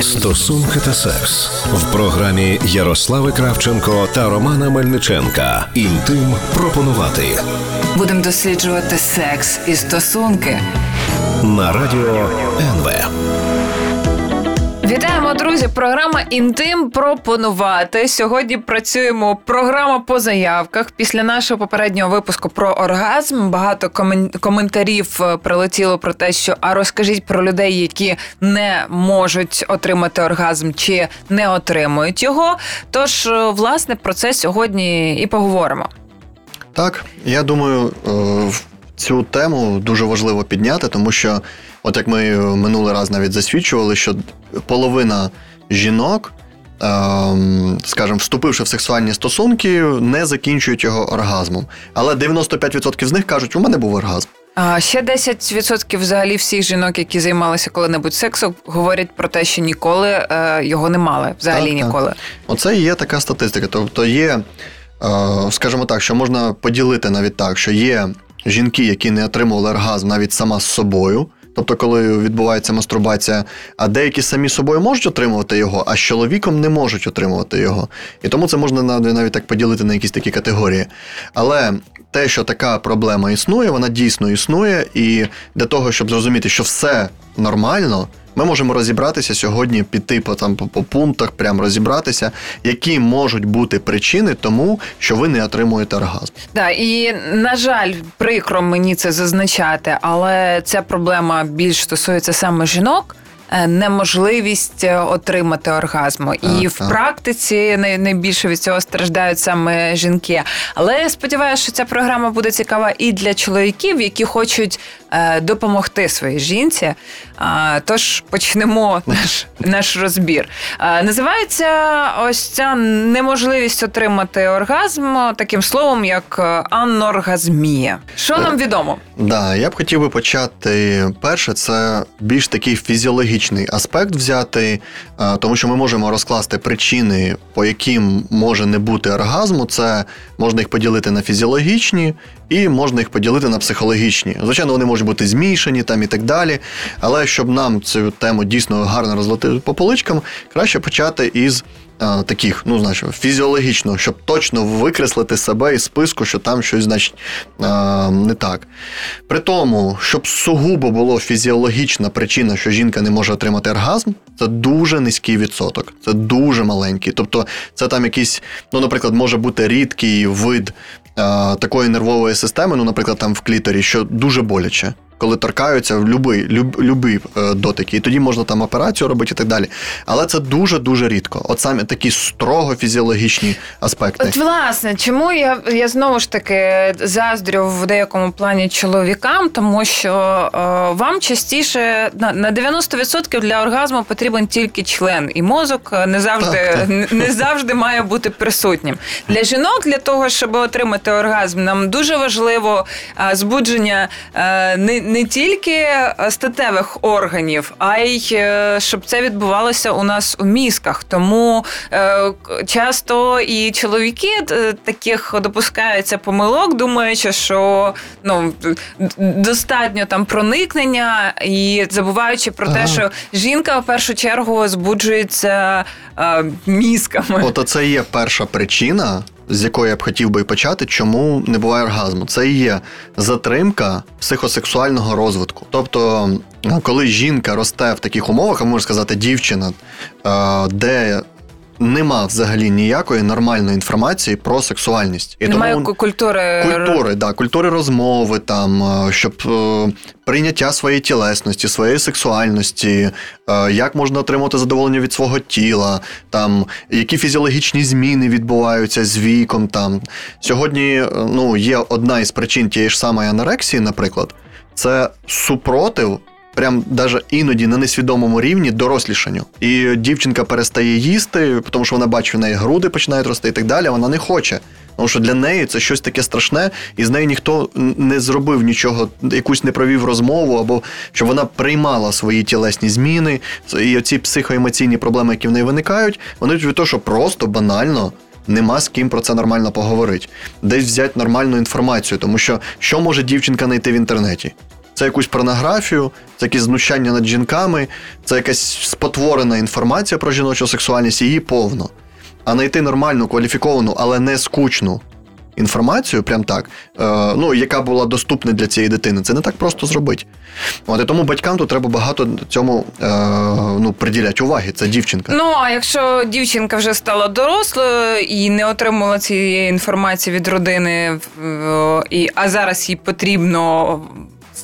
Стосунки та секс в програмі Ярослави Кравченко та Романа Мельниченка. Інтим пропонувати Будемо досліджувати секс і стосунки. на радіо НВ. Вітаємо, друзі! Програма Інтим пропонувати. Сьогодні працюємо. Програма по заявках. Після нашого попереднього випуску про оргазм багато коментарів е, прилетіло про те, що а розкажіть про людей, які не можуть отримати оргазм чи не отримують його. Тож, е, власне, про це сьогодні і поговоримо. Так, я думаю, е, цю тему дуже важливо підняти, тому що, от як ми минулий раз навіть засвідчували, що половина жінок, ем, скажімо, вступивши в сексуальні стосунки, не закінчують його оргазмом. Але 95% з них кажуть, у мене був оргазм. А ще 10% взагалі всіх жінок, які займалися коли-небудь сексом, говорять про те, що ніколи е, його не мали. Взагалі Так, так. ніколи. Оце і є така статистика. Тобто є, е, скажімо так, що можна поділити навіть так, що є жінки, які не отримували оргазм навіть сама з собою. Тобто, коли відбувається мастурбація, а деякі самі собою можуть отримувати його, а з чоловіком не можуть отримувати його. І тому це можна навіть так поділити на якісь такі категорії. Але те, що така проблема існує, вона дійсно існує, і для того, щоб зрозуміти, що все нормально, ми можемо розібратися сьогодні, піти по там по, по пунктах, прям розібратися, які можуть бути причини тому, що ви не отримуєте оргазм. Да, і на жаль, прикро мені це зазначати, але ця проблема більш стосується саме жінок. Е, Неможливість е, отримати оргазму, і Так, в практиці най- найбільше від цього страждають саме жінки. Але я сподіваюся, що ця програма буде цікава і для чоловіків, які хочуть е, допомогти своїй жінці. Тож почнемо наш, наш розбір. Називається ось ця неможливість отримати оргазм таким словом, як аноргазмія. Що нам відомо? Да, я б хотів би почати перше, це більш такий фізіологічний аспект взяти, е, тому що ми можемо розкласти причини, по яким може не бути оргазму. Це можна їх поділити на фізіологічні і можна їх поділити на психологічні. Звичайно, вони можуть бути змішані там і так далі. Але щоб нам цю тему дійсно гарно розлити по поличкам, краще почати із. Е, Таких, ну значить, фізіологічно, щоб точно викреслити себе із списку, що там щось значить е, не так. При тому, щоб сугубо було фізіологічна причина, що жінка не може отримати оргазм, це дуже низький відсоток, це дуже маленький. Тобто, це там якийсь, ну, наприклад, може бути рідкий вид е, такої нервової системи, ну, наприклад, там в кліторі, що дуже боляче. Коли торкаються в любий, люб, любий е, дотики, і тоді можна там операцію робити і так далі. Але це дуже дуже рідко. От саме такі строго фізіологічні аспекти. От власне, чому я, я знову ж таки заздрю в деякому плані чоловікам, тому що е, вам частіше на, на 90% для оргазму потрібен тільки член, і мозок е, не завжди Так, так. не- не завжди має бути присутнім. Для жінок для того, щоб отримати оргазм, нам дуже важливо е, збудження е, не, не тільки е, статевих органів, а й е, щоб це відбувалося у нас у мізках. Тому е, часто і чоловіки таких допускаються помилок, думаючи, що ну достатньо там проникнення, і забуваючи про те, що жінка в першу чергу збуджується мізками. От оце і є перша причина, з якої я б хотів би почати, чому не буває оргазму. Це і є затримка психосексуального розвитку. Тобто, коли жінка росте в таких умовах, а можна сказати, дівчина, е, де нема взагалі ніякої нормальної інформації про сексуальність. І Немає тому... культури Культури, да, культури розмови, там, е, щоб е, прийняття своєї тілесності, своєї сексуальності, е, як можна отримати задоволення від свого тіла, там, які фізіологічні зміни відбуваються з віком. Там. Сьогодні е, ну, є одна із причин тієї ж самої анорексії, наприклад, це супротив прям даже іноді на несвідомому рівні дорослішанню. І дівчинка перестає їсти, тому що вона бачить, в неї груди починають рости і так далі. Вона не хоче. Тому що для неї це щось таке страшне, і з нею ніхто не зробив нічого, якусь не провів розмову, або щоб вона приймала свої тілесні зміни, і оці психоемоційні проблеми, які в неї виникають, вони від того, що просто банально. Нема з ким про це нормально поговорити, десь взяти нормальну інформацію, тому що що може дівчинка знайти в інтернеті? Це якусь порнографію, це якісь знущання над жінками, це якась спотворена інформація про жіночу сексуальність, її повно а знайти нормальну, кваліфіковану, але не скучну інформацію, прям так, е, ну, яка була доступна для цієї дитини, це не так просто зробити. От і тому батькам тут треба багато цьому е, ну, приділяти уваги. Це дівчинка. Ну а якщо дівчинка вже стала дорослою і не отримала цієї інформації від родини, і, а зараз їй потрібно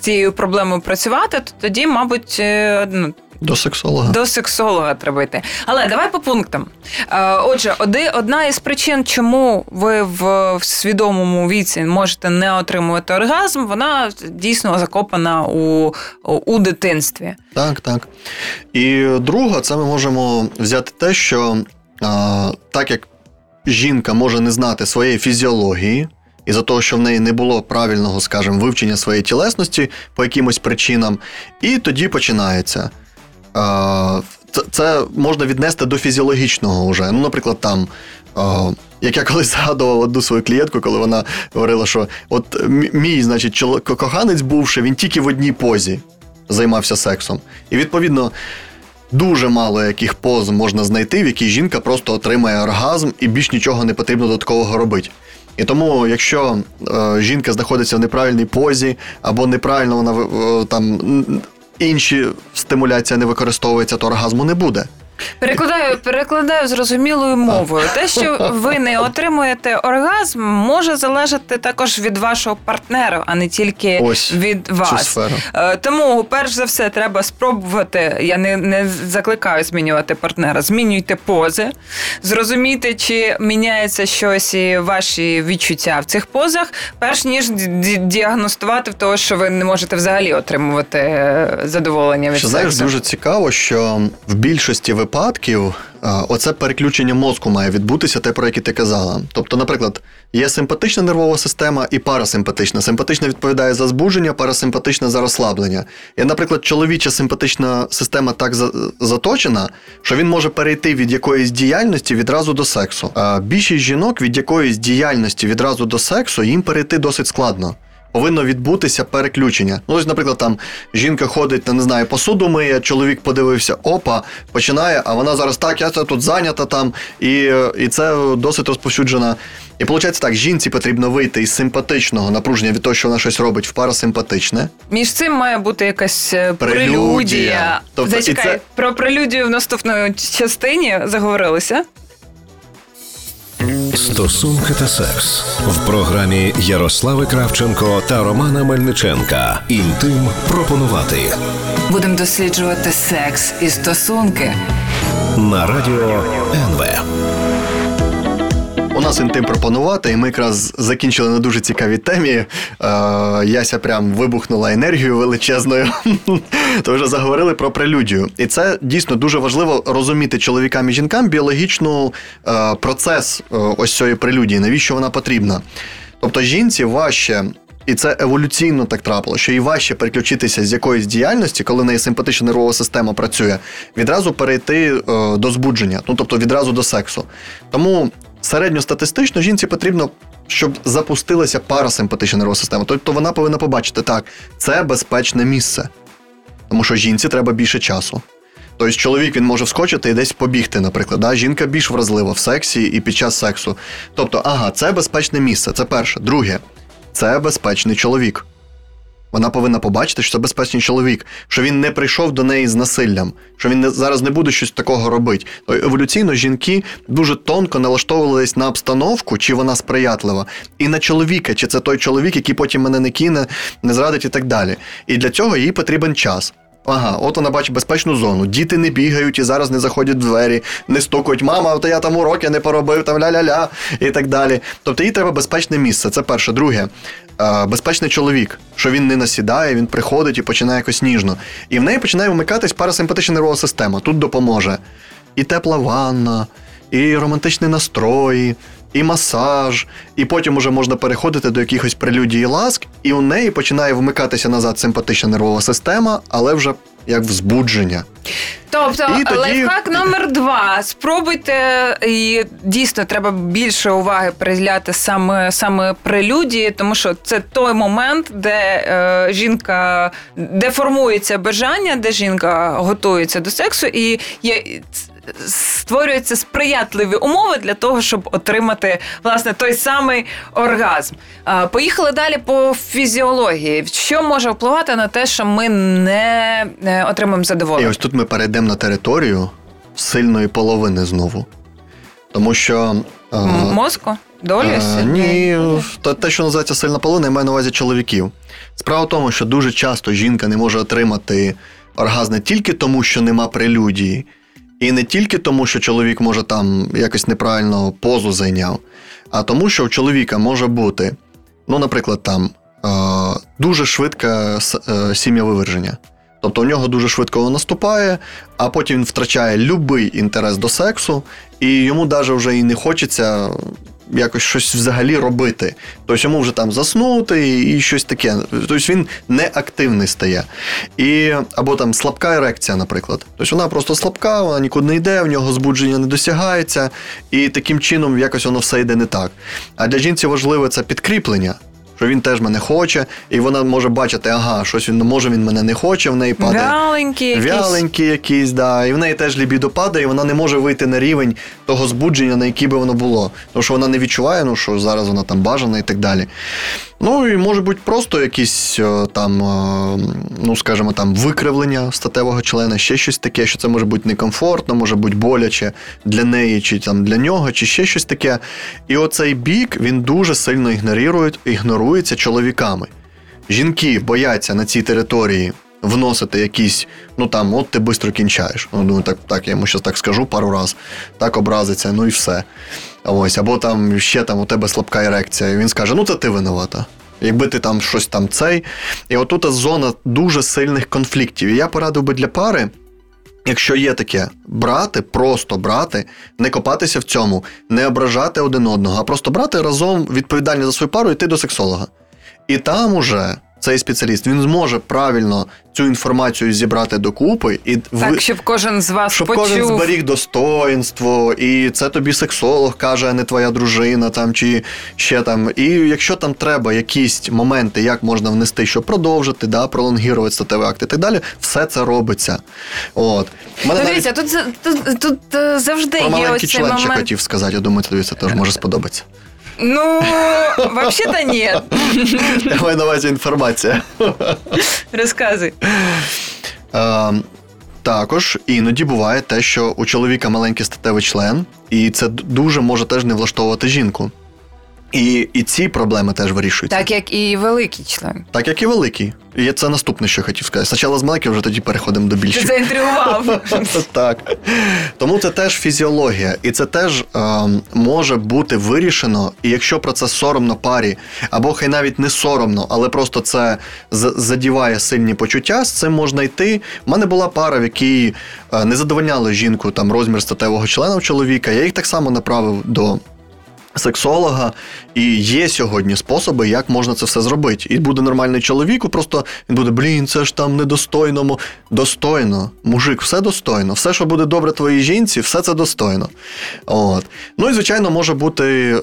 цією проблемою працювати, то тоді, мабуть, е, ну, до сексолога. До сексолога треба йти. Але давай по пунктам. Е, отже, одна із причин, чому ви в свідомому віці можете не отримувати оргазм, вона дійсно закопана у, у дитинстві. Так, так. І друга, це ми можемо взяти те, що а, так як жінка може не знати своєї фізіології. І за того, що в неї не було правильного, скажімо, вивчення своєї тілесності по якимось причинам, і тоді починається це можна віднести до фізіологічного вже. Ну, наприклад, там. Як я колись згадував одну свою клієнтку, коли вона говорила, що от мій, значить, коханець бувши, він тільки в одній позі займався сексом. І відповідно дуже мало яких поз можна знайти, в якій жінка просто отримає оргазм і більш нічого не потрібно додаткового робити. І тому, якщо е, жінка знаходиться в неправильній позі, або неправильно вона е, там інші стимуляція не використовується, то оргазму не буде. Перекладаю, перекладаю зрозумілою мовою. Те, що ви не отримуєте оргазм, може залежати також від вашого партнера, а не тільки Ось від вас. Е, тому, перш за все, треба спробувати. Я не не закликаю змінювати партнера. Змінюйте пози, зрозумійте, чи міняється щось і ваші відчуття в цих позах, перш ніж діагностувати в того, що ви не можете взагалі отримувати е, задоволення від що, сексу. Знаєш, дуже цікаво, що в більшості випадків оце переключення мозку має відбутися, те, про яке ти казала. Тобто, наприклад, є симпатична нервова система і парасимпатична. Симпатична відповідає за збудження, парасимпатична за розслаблення. І, наприклад, чоловіча симпатична система так заточена, що він може перейти від якоїсь діяльності відразу до сексу. А більшість жінок від якоїсь діяльності відразу до сексу їм перейти досить складно повинно відбутися переключення. Ну, ось, наприклад, там жінка ходить, не знаю, посуду миє, чоловік подивився, опа, починає, а вона зараз так, я тут зайнята там, і і це досить розповсюджена. І виходить так, жінці потрібно вийти із симпатичного напруження від того, що вона щось робить в парасимпатичне. Між цим має бути якась е, прелюдія. прелюдія. Тобто, Зачекай, це... про прелюдію в наступної частині заговорилися. Стосунки та секс в програмі Ярослави Кравченко та Романа Мельниченка. Інтим пропонувати. Будемо досліджувати секс і стосунки на радіо НВ. Нас інтим пропонувати, і ми якраз закінчили на дуже цікавій темі. Е, Яся прям вибухнула енергію величезною. То вже заговорили про прелюдію. І це дійсно дуже важливо розуміти чоловікам і жінкам біологічну е, процес е, ось цієї прелюдії, навіщо вона потрібна. Тобто жінці важче. І це еволюційно так трапило, що і важче переключитися з якоїсь діяльності, коли в неї симпатична нервова система працює, відразу перейти е, до збудження, ну тобто відразу до сексу. Тому середньостатистично жінці потрібно, щоб запустилася парасимпатична нервова система. Тобто вона повинна побачити, так, це безпечне місце. Тому що жінці треба більше часу. Тобто чоловік він може вскочити і десь побігти, наприклад. Да? Жінка більш вразлива в сексі і під час сексу. Тобто, ага, це безпечне місце. Це перше. Друге, це безпечний чоловік. Вона повинна побачити, що це безпечний чоловік, що він не прийшов до неї з насиллям, що він не, зараз не буде щось такого робити. То еволюційно жінки дуже тонко налаштовувались на обстановку, чи вона сприятлива, і на чоловіка, чи це той чоловік, який потім мене не кине, не зрадить і так далі. І для цього їй потрібен час. Ага, от вона бачить безпечну зону. Діти не бігають і зараз не заходять в двері, не стукають, мама, то я там уроки не поробив, там ля-ля-ля і так далі. Тобто їй треба безпечне місце. Це перше. Друге, безпечний чоловік, що він не насідає, він приходить і починає якось ніжно. І в неї починає вмикатись парасимпатична нервова система. Тут допоможе і тепла ванна, і романтичний настрої, і масаж, і потім уже можна переходити до якихось прелюдій і ласк, і у неї починає вмикатися назад симпатична нервова система, але вже як взбудження. Тобто, І тоді- лайфхак номер два. Спробуйте, і дійсно треба більше уваги приділяти саме саме прелюдії, тому що це той момент, де е, жінка де формується бажання, де жінка готується до сексу, і є. Створюються сприятливі умови для того, щоб отримати власне той самий оргазм. Поїхали далі по фізіології. Що може впливати на те, що ми не е, отримуємо І задоволення? ось тут ми перейдемо на територію сильної половини знову. Тому що. е, Мозку? Долі? Е, Ні, те, що називається сильна половина, я маю на увазі чоловіків. Справа в тому, що дуже часто жінка не може отримати оргазм не тільки тому, що нема прелюдії, і не тільки тому, що чоловік може там якось неправильно позу зайняв, а тому, що у чоловіка може бути, ну, наприклад, там е, дуже швидке сім'я виверження. Тобто у нього дуже швидко воно наступає, а потім він втрачає будь-який інтерес до сексу, і йому навіть вже і не хочеться якось щось взагалі робити. Тобто йому вже там заснути і щось таке. Тобто він неактивний стає. І, або там слабка ерекція, наприклад. Тобто вона просто слабка, вона нікуди не йде, в нього збудження не досягається, і таким чином якось воно все йде не так. А для жінці важливе це підкріплення. Що він теж мене хоче, і вона може бачити, ага, щось він може він мене не хоче, в неї падає Вяленькі якісь. вяленькі якісь, да, і в неї теж лібідо падає, і вона не може вийти на рівень того збудження, на який би воно було. Тому що вона не відчуває, ну що зараз вона там бажана і так далі. Ну і може бути просто якісь е, там, е, ну скажімо, там викривлення статевого члена, ще щось таке, що це може бути некомфортно, може бути боляче для неї, чи там для нього, чи ще щось таке. І оцей бік він дуже сильно ігнорує, ігнорується чоловіками. Жінки бояться на цій території вносити якісь, ну там, от ти швидко кінчаєш. Ну, думаю, так, так, я йому зараз так скажу пару раз, так образиться, ну і все. Ось, або там ще там у тебе слабка ерекція, і він скаже, ну це ти винувата. Якби ти там щось там цей. І отут зона дуже сильних конфліктів. І я порадив би для пари. Якщо є таке, брати, просто брати, не копатися в цьому, не ображати один одного, а просто брати разом відповідальність за свою пару йти до сексолога. І там уже цей спеціаліст він зможе правильно цю інформацію зібрати докупи і Так, щоб кожен з вас щоб почув. кожен зберіг достоинство, і це тобі сексолог каже, а не твоя дружина, там чи ще там. І якщо там треба якісь моменти, як можна внести, щоб продовжити, да, пролонгірувати статевий акт і так далі, все це робиться. От. Мене Ну, навіть тут, тут, тут е, завжди про є маленький член ще хотів сказати. Я думаю, тобі це теж може сподобатися. Ну, взагалі-то ні. Давай на увазі інформація. Розказуй. Е, також іноді буває те, що у чоловіка маленький статевий член, і це дуже може теж не влаштовувати жінку. І, і ці проблеми теж вирішуються. Так як і великий член. Так як і великий. І це наступне, що я хотів сказати. Спочатку з маленьких, вже тоді переходимо до Ти заінтригував. Так. Тому це теж фізіологія, і це теж е, може бути вирішено, і якщо про це соромно парі, або хай навіть не соромно, але просто це задіває сильні почуття, з цим можна йти. У мене була пара, в якій е, не задовольняли жінку там розмір статевого члена у чоловіка. Я їх так само направив до. Сексолога, і є сьогодні способи, як можна це все зробити. І буде нормальний чоловік, просто він буде, блін, це ж там недостойно. Достойно, мужик, все достойно. Все, що буде добре твоїй жінці, все це достойно. От. Ну і звичайно, може бути е,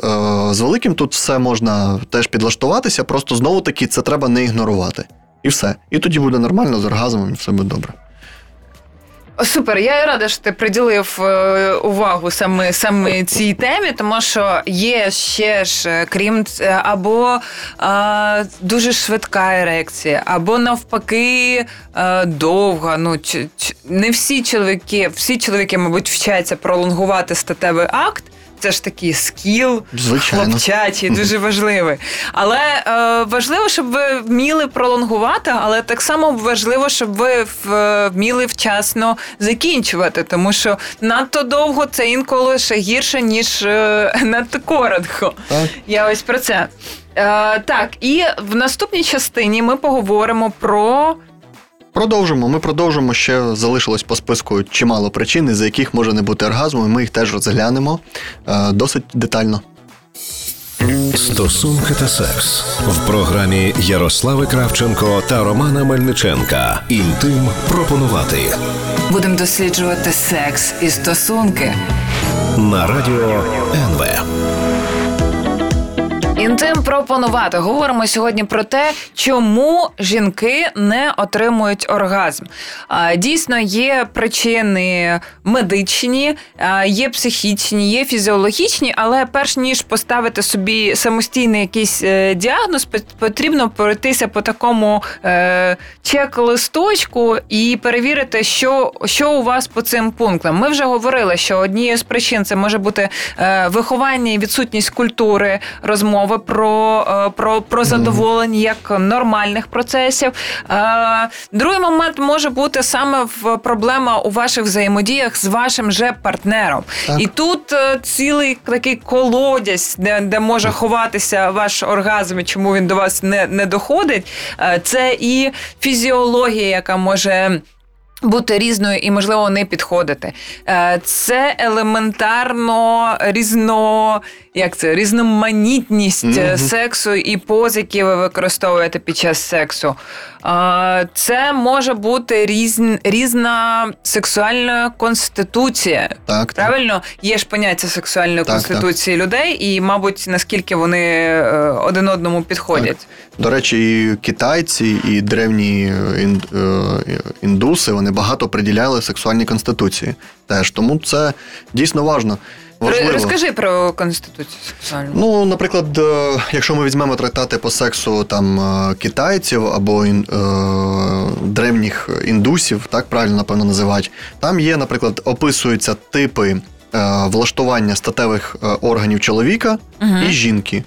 з великим тут все можна теж підлаштуватися, просто знову таки це треба не ігнорувати. І все. І тоді буде нормально з оргазмом, і все буде добре. Супер, я рада, що ти приділив е, увагу саме саме цій темі, тому що є ще ж, е, крім ц- або а, дуже швидка ерекція, або навпаки а, довга. Ну ч, ч- не всі чоловіки, всі чоловіки, мабуть, вчаться пролонгувати статевий акт. Це ж такий скіл Звичайно. хлопчачий, дуже важливий. Але е, важливо, щоб ви вміли пролонгувати, але так само важливо, щоб ви вміли вчасно закінчувати, тому що надто довго це інколи ще гірше, ніж е, надто коротко. Так. Я ось про це. Е, так, і в наступній частині ми поговоримо про. Продовжимо. Ми продовжимо ще залишилось по списку чимало причин, за яких може не бути оргазму, і ми їх теж розглянемо е, досить детально. Стосунки та секс в програмі Ярослави Кравченко та Романа Мельниченка. Інтим пропонувати Будемо досліджувати секс і стосунки. на радіо НВ. Інтим пропонувати. Говоримо сьогодні про те, чому жінки не отримують оргазм. Дійсно, є причини медичні, є психічні, є фізіологічні, але перш ніж поставити собі самостійний якийсь е, діагноз, потрібно пройтися по такому е, чек-листочку і перевірити, що, що у вас по цим пунктам. Ми вже говорили, що однією з причин це може бути е, виховання і відсутність культури розмови про, е, про, про задоволення як нормальних процесів. Е, Другий момент може бути саме в проблема у ваших взаємодіях з вашим же партнером. Так. І тут е, цілий такий колодязь, де, де може ховатися ваш оргазм, і чому він до вас не, не доходить. Це і фізіологія, яка може. Бути різною і, можливо, не підходити. Це елементарно різно, як це, різноманітність Мгм. сексу і поз, які ви використовуєте під час сексу. Це може бути різн, різна сексуальна конституція. Так, так. Правильно, є ж поняття сексуальної Так, конституції людей, і, мабуть, наскільки вони е, один одному підходять. До речі, і китайці, і древні е, індуси вони багато приділяли сексуальній конституції. Теж тому це дійсно важно. Важливо. Розкажи про конституцію сексуальну. Ну, наприклад, е, якщо ми візьмемо трактати по сексу там е, китайців або е, древніх індусів, так правильно напевно називають, там є, наприклад, описуються типи е, влаштування статевих органів чоловіка і жінки.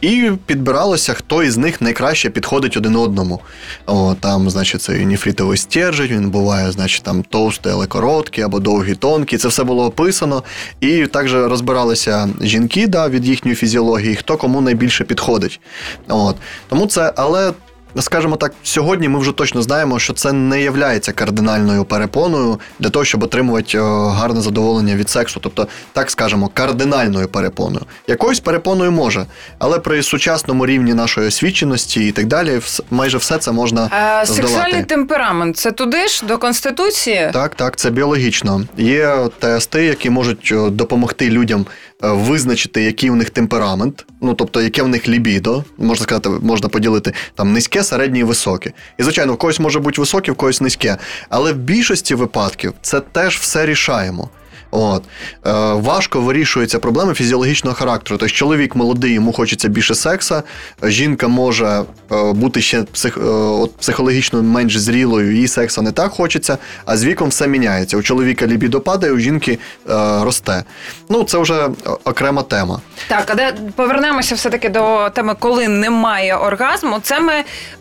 І підбиралося, хто із них найкраще підходить один одному. О, там, значить, це ніфрітовий стержень, він буває, значить, там товстий, але короткий, або довгий, тонкий. Це все було описано. І також розбиралися жінки да, від їхньої фізіології, хто кому найбільше підходить. От. Тому це, але. Скажімо так, сьогодні ми вже точно знаємо, що це не є кардинальною перепоною для того, щоб отримувати е, гарне задоволення від сексу. Тобто, так скажемо, кардинальною перепоною. Якоюсь перепоною може, але при сучасному рівні нашої освіченості і так далі, майже все це можна А, здолати. сексуальний темперамент це туди ж до конституції. Так, так, це біологічно. Є тести, які можуть е, допомогти людям е, визначити, який у них темперамент, ну тобто, яке в них лібідо, можна сказати, можна поділити там низьке, середнє і високе. І звичайно, в когось може бути високе, в когось низьке. Але в більшості випадків це теж все рішаємо. От. Е, важко вирішуються проблеми фізіологічного характеру. Тобто чоловік молодий, йому хочеться більше секса, жінка може е, бути ще псих, е, от, психологічно менш зрілою, їй секса не так хочеться, а з віком все міняється. У чоловіка лібідо падає, у жінки е, росте. Ну, це вже окрема тема. Так, але повернемося все-таки до теми, коли немає оргазму. Це ми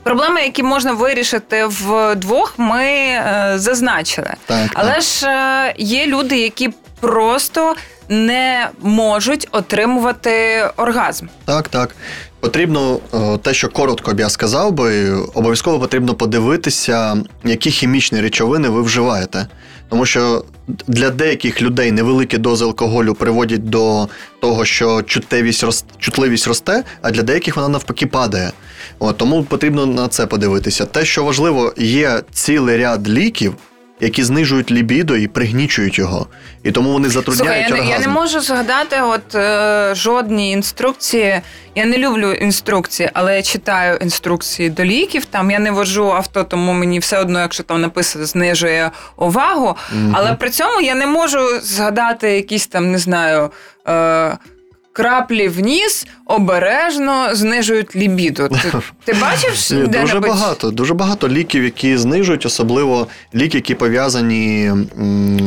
проблеми, які можна вирішити вдвох, ми е, зазначили. Так, але так. ж е, є люди, які просто не можуть отримувати оргазм. Так, так. Потрібно е, те, що коротко б я сказав би, обов'язково потрібно подивитися, які хімічні речовини ви вживаєте. Тому що для деяких людей невеликі дози алкоголю приводять до того, що чутливість, чутливість росте, а для деяких вона навпаки падає. От, тому потрібно на це подивитися. Те, що важливо, є цілий ряд ліків, які знижують лібідо і пригнічують його. І тому вони Слухай, затрудняють я не, оргазм. я не можу згадати от е, жодні інструкції. Я не люблю інструкції, але я читаю інструкції до ліків. Там я не вожу авто, тому мені все одно, якщо там написано, знижує увагу. Але при цьому я не можу згадати якісь там, не знаю. Е, краплі в ніс обережно знижують лібідо. Ти, ти бачив Ні, де Дуже багато, дуже багато ліків, які знижують, особливо ліки, які пов'язані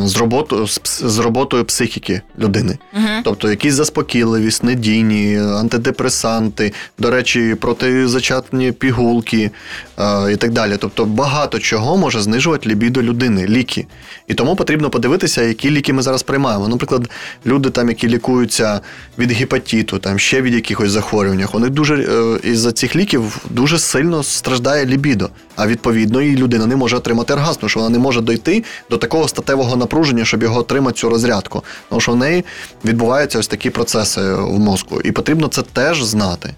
з роботою з, роботою психіки людини. Тобто якісь заспокійливі, снедійні, антидепресанти, до речі, протизачатні пігулки е, і так далі. Тобто багато чого може знижувати лібідо людини, ліки. І тому потрібно подивитися, які ліки ми зараз приймаємо. Наприклад, люди, там, які лікуються від гепатиту, там ще від якихось захворювань, у них дуже е, із-за цих ліків дуже сильно страждає лібідо. А відповідно, і людина не може отримати оргазм, тому що вона не може дойти до такого статевого напруження, щоб його отримати цю розрядку. Тому що в неї відбуваються ось такі процеси в мозку, і потрібно це теж знати.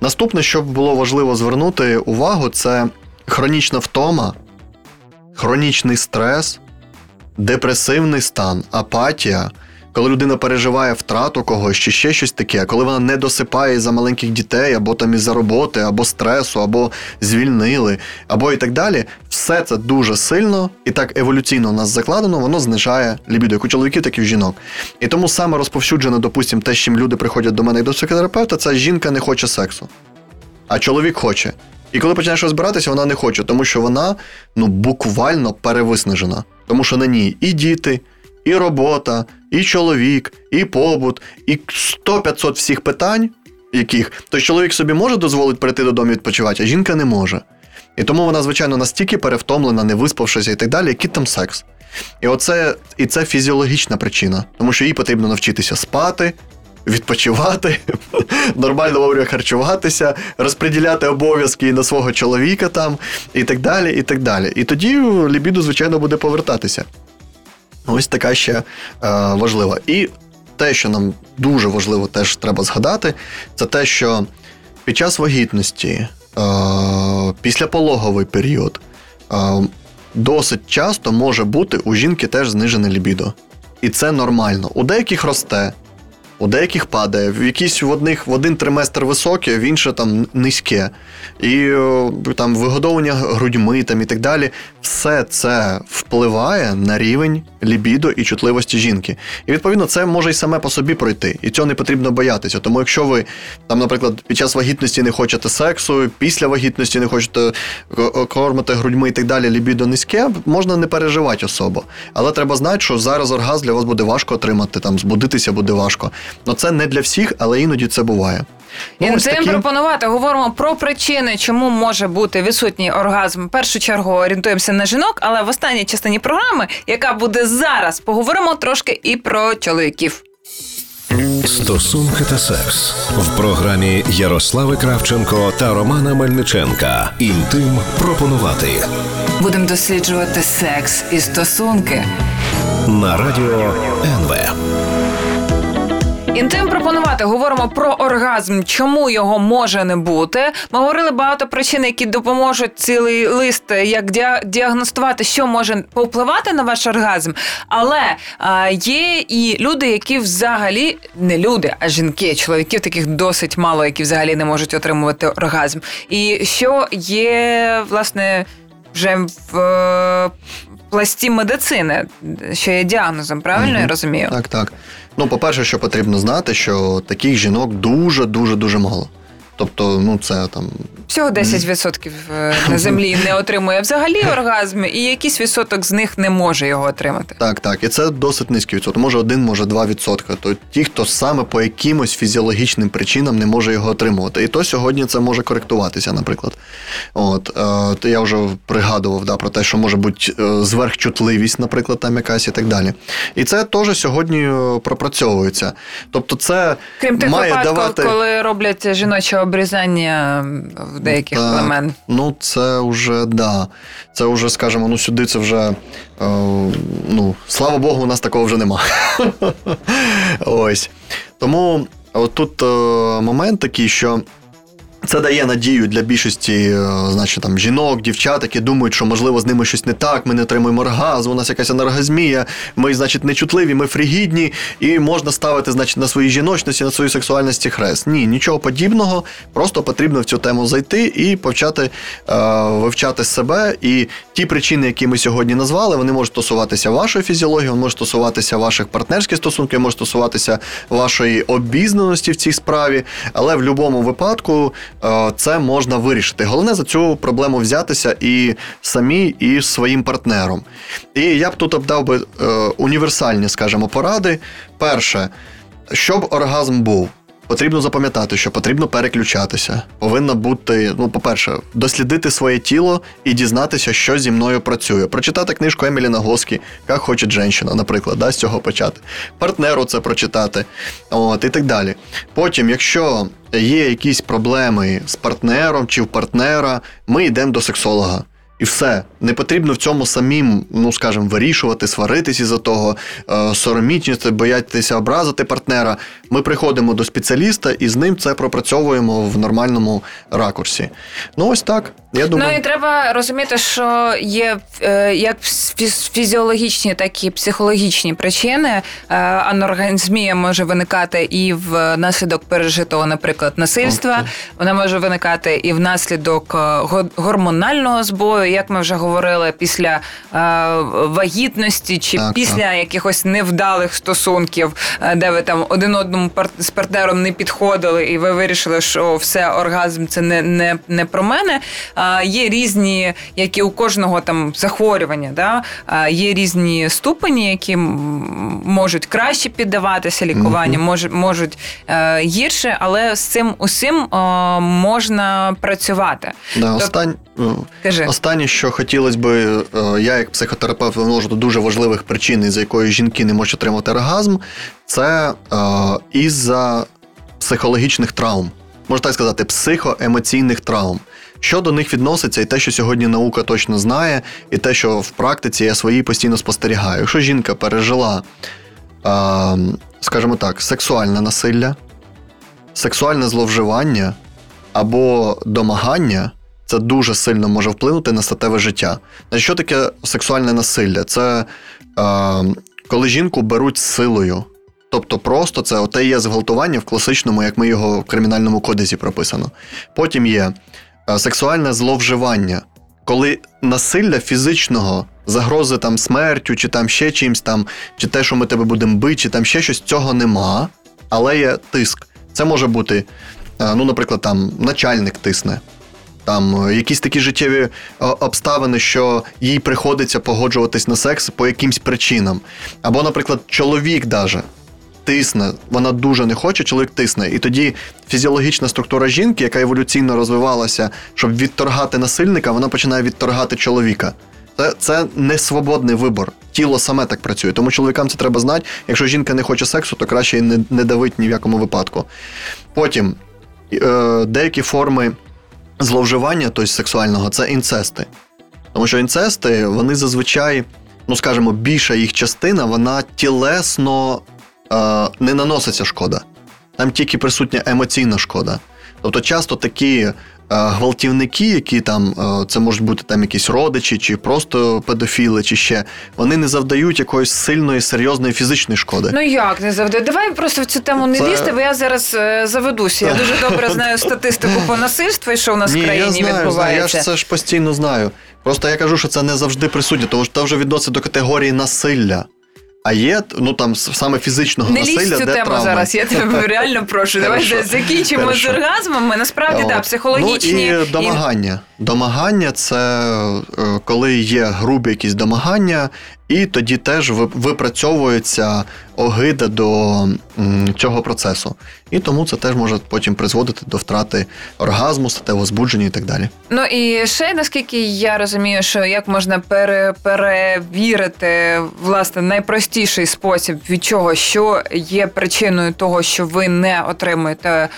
Наступне, що було важливо звернути увагу, це хронічна втома, хронічний стрес, депресивний стан, апатія, коли людина переживає втрату когось чи ще щось таке, коли вона не досипає за маленьких дітей, або там із-за роботи, або стресу, або звільнили, або і так далі, все це дуже сильно і так еволюційно у нас закладено, воно знижає лібідо, як у чоловіків, так і в жінок. І тому саме розповсюджено, допустимо, те, з чим люди приходять до мене як до психотерапевта, це жінка не хоче сексу, а чоловік хоче. І коли починаєш розбиратися, вона не хоче, тому що вона ну буквально перевиснажена. Тому що на ній і діти, і робота, і чоловік, і побут, і 100-500 всіх питань, яких той чоловік собі може дозволити прийти додому відпочивати, а жінка не може. І тому вона, звичайно, настільки перевтомлена, не виспавшися і так далі, який там секс. І оце і це фізіологічна причина, тому що їй потрібно навчитися спати, відпочивати, нормально вовремя харчуватися, розподіляти обов'язки на свого чоловіка там, і так далі. І так далі. І тоді лібіду, звичайно, буде повертатися. Ось така ще е, важлива. І те, що нам дуже важливо теж треба згадати, це те, що під час вагітності, е, післяпологовий період, е, досить часто може бути у жінки теж знижене лібідо. І це нормально. У деяких росте, у деяких падає, в якісь в одних в один триместр високе, в інше там низьке. І там вигодовування грудьми там, і так далі. Все це впливає на рівень лібідо і чутливості жінки. І відповідно це може й саме по собі пройти. І цього не потрібно боятися. Тому якщо ви там, наприклад, під час вагітності не хочете сексу, після вагітності не хочете кормити грудьми і так далі, лібідо низьке, можна не переживати особо. Але треба знати, що зараз оргазм для вас буде важко отримати, там збудитися буде важко. Ну це не для всіх, але іноді це буває. Ну, Інтим такі- пропонувати. Говоримо про причини, чому може бути відсутній оргазм. В першу чергу орієнтуємося на жінок, але в останній частині програми, яка буде зараз, поговоримо трошки і про чоловіків. Стосунки та секс в програмі Ярослави Кравченко та Романа Мельниченка. Інтим пропонувати Будемо досліджувати секс і стосунки. на радіо НВ. Інтим пропонувати. Говоримо про оргазм, чому його може не бути. Ми говорили багато причин, які допоможуть цілий лист, як діагностувати, що може повпливати на ваш оргазм. Але а, є і люди, які взагалі не люди, а жінки, чоловіків таких досить мало, які взагалі не можуть отримувати оргазм. І що є власне вже в е, пласті медицини, що є діагнозом, правильно я розумію? Так, так. Ну, по-перше, що потрібно знати, що таких жінок дуже дуже дуже мало. Тобто, ну це там Всього 10% е, на землі не отримує взагалі оргазм, і якийсь відсоток з них не може його отримати. Так, так, і це досить низький відсоток. Може один, може два відсотка. То ті, хто саме по якимось фізіологічним причинам не може його отримувати. І то сьогодні це може коректуватися, наприклад. От е, то я вже пригадував да, про те, що може бути е, зверхчутливість, наприклад, там якась і так далі. І це теж сьогодні е, пропрацьовується. Тобто, це Крім тих має випадків, давати. коли роблять жіноче обрізання в деяких Так. племен. Ну, це вже да. Це вже, скажімо, ну сюди це вже. Е, ну, слава Богу, у нас такого вже нема. Ось. Тому от тут е, момент такий, що. Це дає надію для більшості, е, значить, там жінок, дівчат, які думають, що можливо з ними щось не так, ми не отримуємо оргазм, у нас якась анаргазмія, ми, значить, нечутливі, ми фрігідні, і можна ставити, значить, на своїй жіночності, на своїй сексуальності хрест. Ні, нічого подібного. Просто потрібно в цю тему зайти і почати е, вивчати себе і ті причини, які ми сьогодні назвали, вони можуть стосуватися вашої фізіології, вони можуть стосуватися ваших партнерських стосунків, можуть стосуватися вашої обізнаності в цій справі. Але в будь-якому випадку це можна вирішити. Головне за цю проблему взятися і самі, і своїм партнером. І я б тут обдав би е, універсальні, скажімо, поради. Перше, щоб оргазм був. Потрібно запам'ятати, що потрібно переключатися. Повинна бути, ну, по-перше, дослідити своє тіло і дізнатися, що зі мною працює. Прочитати книжку Емілі Нагоскі «Як хоче жінка», наприклад, да, з цього почати. Партнеру це прочитати, от, і так далі. Потім, якщо є якісь проблеми з партнером чи в партнера, ми йдемо до сексолога. І все не потрібно в цьому самим, ну скажімо, вирішувати, сваритись із за того, е, соромітність, боятися образити партнера. Ми приходимо до спеціаліста і з ним це пропрацьовуємо в нормальному ракурсі. Ну ось так. Я думаю, ну і треба розуміти, що є е, як фізіологічні, так і психологічні причини. Е, анорганізмія може виникати і внаслідок пережитого, наприклад, насильства. Вона може виникати і внаслідок гормонального збою як ми вже говорили, після е, вагітності чи так, після так. якихось невдалих стосунків, е, де ви там один одному пар- з партнером не підходили, і ви вирішили, що все оргазм це не не, не про мене. Є різні, які у кожного там захворювання, да? є різні ступені, які можуть краще піддаватися лікуванню, mm можуть можуть е, гірше, але з цим усім е, можна працювати. Да, Тоб... остань... Кажи. Останнє, що хотілося б, е, я як психотерапевт виношу до дуже важливих причин, за якої жінки не можуть отримати оргазм, це е, із-за психологічних травм. Можна так сказати, психоемоційних травм. Що до них відноситься, і те, що сьогодні наука точно знає, і те, що в практиці я своїй постійно спостерігаю. Якщо жінка пережила, скажімо так, сексуальне насилля, сексуальне зловживання або домагання це дуже сильно може вплинути на статеве життя. Що таке сексуальне насилля? Це е, коли жінку беруть силою. Тобто просто це оте є зґвалтування в класичному, як ми його в кримінальному кодексі прописано. Потім є сексуальне зловживання, коли насилля фізичного, загрози там смертю, чи там ще чимсь там, чи те, що ми тебе будемо бити, чи там ще щось, цього нема, але є тиск. Це може бути, е, ну, наприклад, там начальник тисне там е, якісь такі життєві е, обставини, що їй приходиться погоджуватись на секс по якимсь причинам. Або, наприклад, чоловік даже. Тисне, вона дуже не хоче, чоловік тисне. І тоді фізіологічна структура жінки, яка еволюційно розвивалася, щоб відторгати насильника, вона починає відторгати чоловіка. Це це не свободний вибор. Тіло саме так працює. Тому чоловікам це треба знати. Якщо жінка не хоче сексу, то краще не не давить ні в якому випадку. Потім е, деякі форми зловживання тобто сексуального це інцести. Тому що інцести, вони зазвичай, ну скажімо, більша їх частина, вона тілесно не наноситься шкода. Там тільки присутня емоційна шкода. Тобто часто такі Е, гвалтівники, які там е, це можуть бути там якісь родичі, чи просто педофіли, чи ще вони не завдають якоїсь сильної, серйозної фізичної шкоди. Ну як не завдають? Давай просто в цю тему не це... лізти, бо я зараз е, заведуся. Я дуже добре знаю статистику по насильству і що у нас Ні, в країні я знаю, відбувається. Знаю, я ж це ж постійно знаю. Просто я кажу, що це не завжди присутнє, тому що це вже відносить до категорії насилля. А є ну там саме фізичного не насилля, лізь цю де тему травми. зараз. Я тебе реально прошу. Давай закінчимо з оргазмом. Насправді так, психологічні Ну і домагання. Домагання це е, коли є грубі якісь домагання, і тоді теж випрацьовується огида до цього процесу. І тому це теж може потім призводити до втрати оргазму, статевого збудження і так далі. Ну і ще наскільки я розумію, що як можна пере, перевірити власне найпростіший спосіб від чого, що є причиною того, що ви не отримуєте е,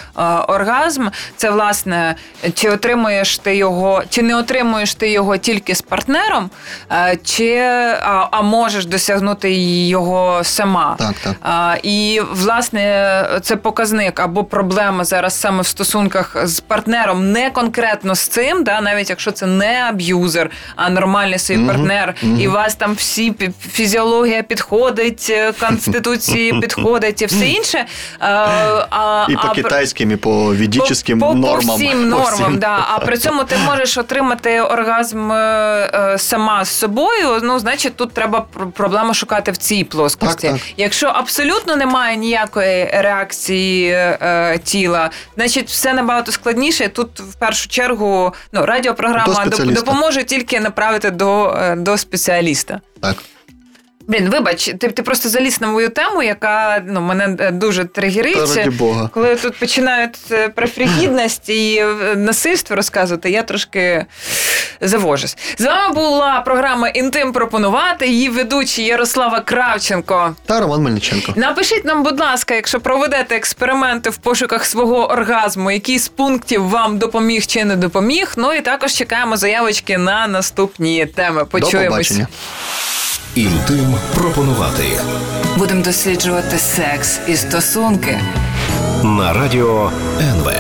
оргазм, це власне чи отримуєш ти його, чи не отримуєш ти його тільки з партнером, е, чи а, а можеш досягнути його сама. Так, так. А, і власне це показник або проблема зараз саме в стосунках з партнером, не конкретно з цим, да, навіть якщо це не аб'юзер, а нормальний свій партнер, і у вас там всі фізіологія підходить, е, конституції підходить і все інше. А, а, І по китайським, і по відічським по, нормам. По всім По нормам, всім. да. А при цьому ти можеш отримати оргазм е, е, сама з собою. Ну, значить, тут треба проблему шукати в цій плоскості. Так, так. Якщо абсолютно немає ніякої реакції е, тіла, значить все набагато складніше. Тут в першу чергу ну, радіопрограма доп- допоможе тільки направити до, е, до спеціаліста. Так. Блін, вибач, ти, ти просто заліз на мою тему, яка ну, мене е, дуже тригерить. Бога. Коли тут починають е, про фрігідність і е, насильство розказувати, я трошки завожусь. З вами була програма Інтим пропонувати. Її ведучий Ярослава Кравченко. Та Роман Мельниченко. Напишіть нам, будь ласка, якщо проведете експерименти в пошуках свого оргазму, який з пунктів вам допоміг чи не допоміг. Ну і також чекаємо заявочки на наступні теми. До побачення. Інтим пропонувати Будемо досліджувати секс і стосунки. на радіо НВ.